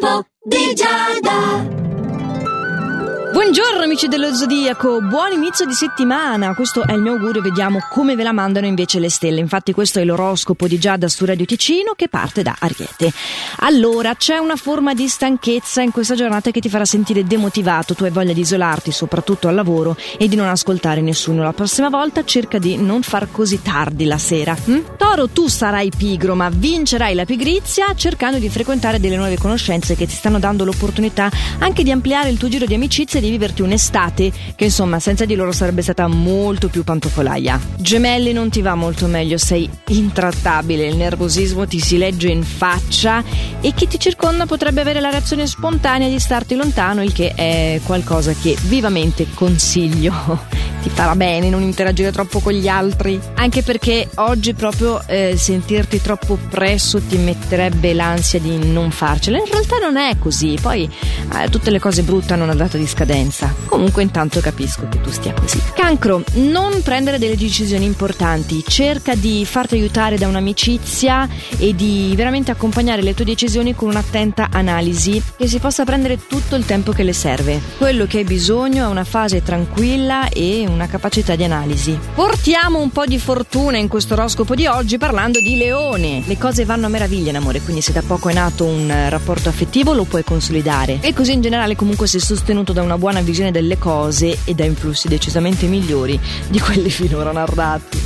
L'oroscopo di Giada. Buongiorno amici dello Zodiaco, buon inizio di settimana, questo è il mio augurio, vediamo come ve la mandano invece le stelle, infatti questo è l'oroscopo di Giada su Radio Ticino che parte da Ariete. Allora, c'è una forma di stanchezza in questa giornata che ti farà sentire demotivato, tu hai voglia di isolarti soprattutto al lavoro e di non ascoltare nessuno, la prossima volta cerca di non far così tardi la sera. Hm? Toro, tu sarai pigro ma vincerai la pigrizia cercando di frequentare delle nuove conoscenze che ti stanno dando l'opportunità anche di ampliare il tuo giro di amicizie e di viverti un'estate che insomma senza di loro sarebbe stata molto più pantofolaia. Gemelli non ti va molto meglio, sei intrattabile, il nervosismo ti si legge in faccia e chi ti circonda potrebbe avere la reazione spontanea di starti lontano, il che è qualcosa che vivamente consiglio. Ti farà bene non interagire troppo con gli altri, anche perché oggi proprio eh, sentirti troppo presso ti metterebbe l'ansia di non farcela. In realtà non è così, poi eh, tutte le cose brutte hanno una data di scadenza. Comunque intanto capisco che tu stia così. Cancro, non prendere delle decisioni importanti, cerca di farti aiutare da un'amicizia e di veramente accompagnare le tue decisioni con un'attenta analisi che si possa prendere tutto il tempo che le serve. Quello che hai bisogno è una fase tranquilla e una capacità di analisi. Portiamo un po' di fortuna in questo oroscopo di oggi parlando di leone. Le cose vanno a meraviglia in amore, quindi se da poco è nato un rapporto affettivo lo puoi consolidare. E così in generale comunque sei sostenuto da una buona visione delle cose e da influssi decisamente migliori di quelli finora narrati.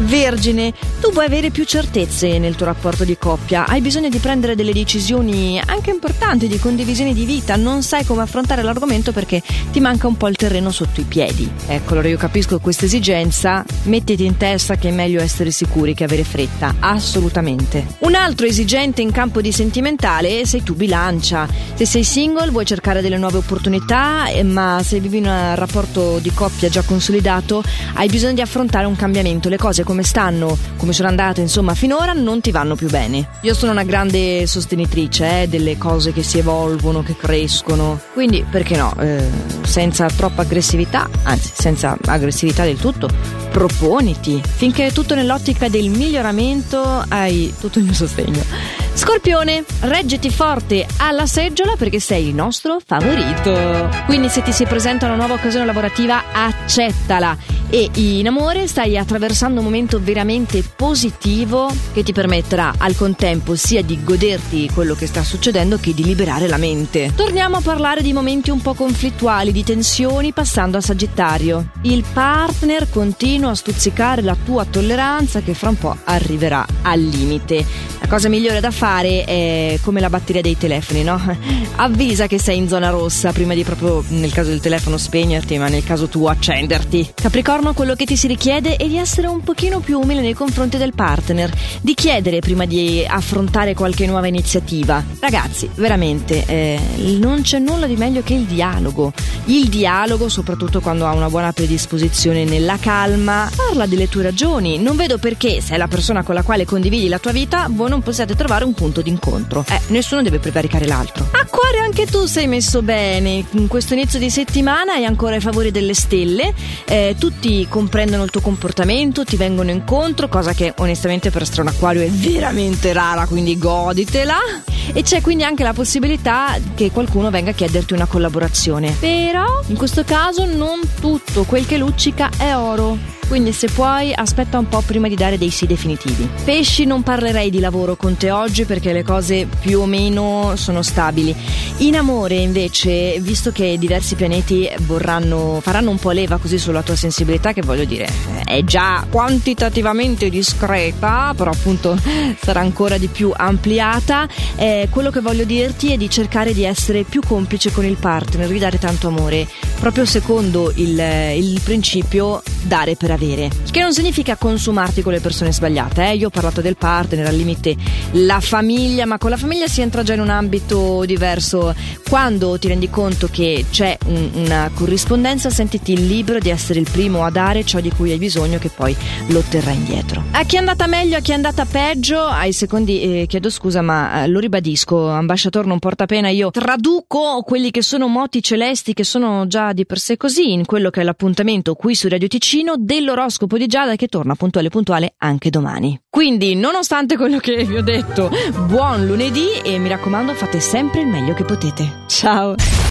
Vergine, tu vuoi avere più certezze nel tuo rapporto di coppia, hai bisogno di prendere delle decisioni anche importanti di condivisione di vita, non sai come affrontare l'argomento perché ti manca un po' il terreno sotto i piedi. Ecco, allora io capisco questa esigenza, mettiti in testa che è meglio essere sicuri che avere fretta, assolutamente. Un altro esigente in campo di sentimentale sei tu bilancia. Se sei single vuoi cercare delle nuove opportunità eh, ma se vivi in un rapporto di coppia già consolidato hai bisogno di affrontare un cambiamento. Le cose come stanno, come sono andate insomma finora non ti vanno più bene. Io sono una grande sostenitrice eh, delle cose che si evolvono, che crescono. Quindi perché no, eh, senza troppa aggressività, anzi senza aggressività del tutto, proponiti. Finché è tutto nell'ottica del miglioramento hai tutto il mio sostegno. Scorpione, reggiti forte alla seggiola perché sei il nostro favorito. Quindi se ti si presenta una nuova occasione lavorativa, accettala. E in amore stai attraversando un momento veramente positivo che ti permetterà al contempo sia di goderti quello che sta succedendo che di liberare la mente. Torniamo a parlare di momenti un po' conflittuali, di tensioni, passando a Sagittario. Il partner continua a stuzzicare la tua tolleranza che fra un po' arriverà al limite. La cosa migliore da fare fare è come la batteria dei telefoni, no? Avvisa che sei in zona rossa prima di proprio, nel caso del telefono, spegnerti, ma nel caso tu accenderti. Capricorno, quello che ti si richiede è di essere un pochino più umile nei confronti del partner, di chiedere prima di affrontare qualche nuova iniziativa. Ragazzi, veramente, eh, non c'è nulla di meglio che il dialogo. Il dialogo, soprattutto quando ha una buona predisposizione nella calma, parla delle tue ragioni. Non vedo perché, se è la persona con la quale condividi la tua vita, voi non possiate trovare un punto d'incontro. Eh, nessuno deve prevaricare l'altro. Acquario, anche tu sei messo bene. In questo inizio di settimana hai ancora i favori delle stelle. Eh, tutti comprendono il tuo comportamento, ti vengono incontro, cosa che onestamente per Strano Acquario è veramente rara, quindi goditela. E c'è quindi anche la possibilità che qualcuno venga a chiederti una collaborazione. Però in questo caso non tutto quel che luccica è oro. Quindi se puoi aspetta un po' prima di dare dei sì definitivi. Pesci non parlerei di lavoro con te oggi perché le cose più o meno sono stabili. In amore invece, visto che diversi pianeti vorranno, faranno un po' leva così sulla tua sensibilità che voglio dire è già quantitativamente discreta, però appunto sarà ancora di più ampliata, eh, quello che voglio dirti è di cercare di essere più complice con il partner, di dare tanto amore, proprio secondo il, il principio dare per avere. Che non significa consumarti con le persone sbagliate. Eh? Io ho parlato del partner, al limite la famiglia, ma con la famiglia si entra già in un ambito diverso. Quando ti rendi conto che c'è un, una corrispondenza, sentiti libero di essere il primo a dare ciò di cui hai bisogno, che poi lo otterrai indietro. A chi è andata meglio, a chi è andata peggio, ai secondi eh, chiedo scusa, ma eh, lo ribadisco, ambasciatore non porta pena. Io traduco quelli che sono moti celesti, che sono già di per sé così, in quello che è l'appuntamento qui su Radio Ticino dello dell'oroscopo di Giada che torna puntuale puntuale anche domani. Quindi, nonostante quello che vi ho detto, buon lunedì e mi raccomando fate sempre il meglio che potete. Ciao!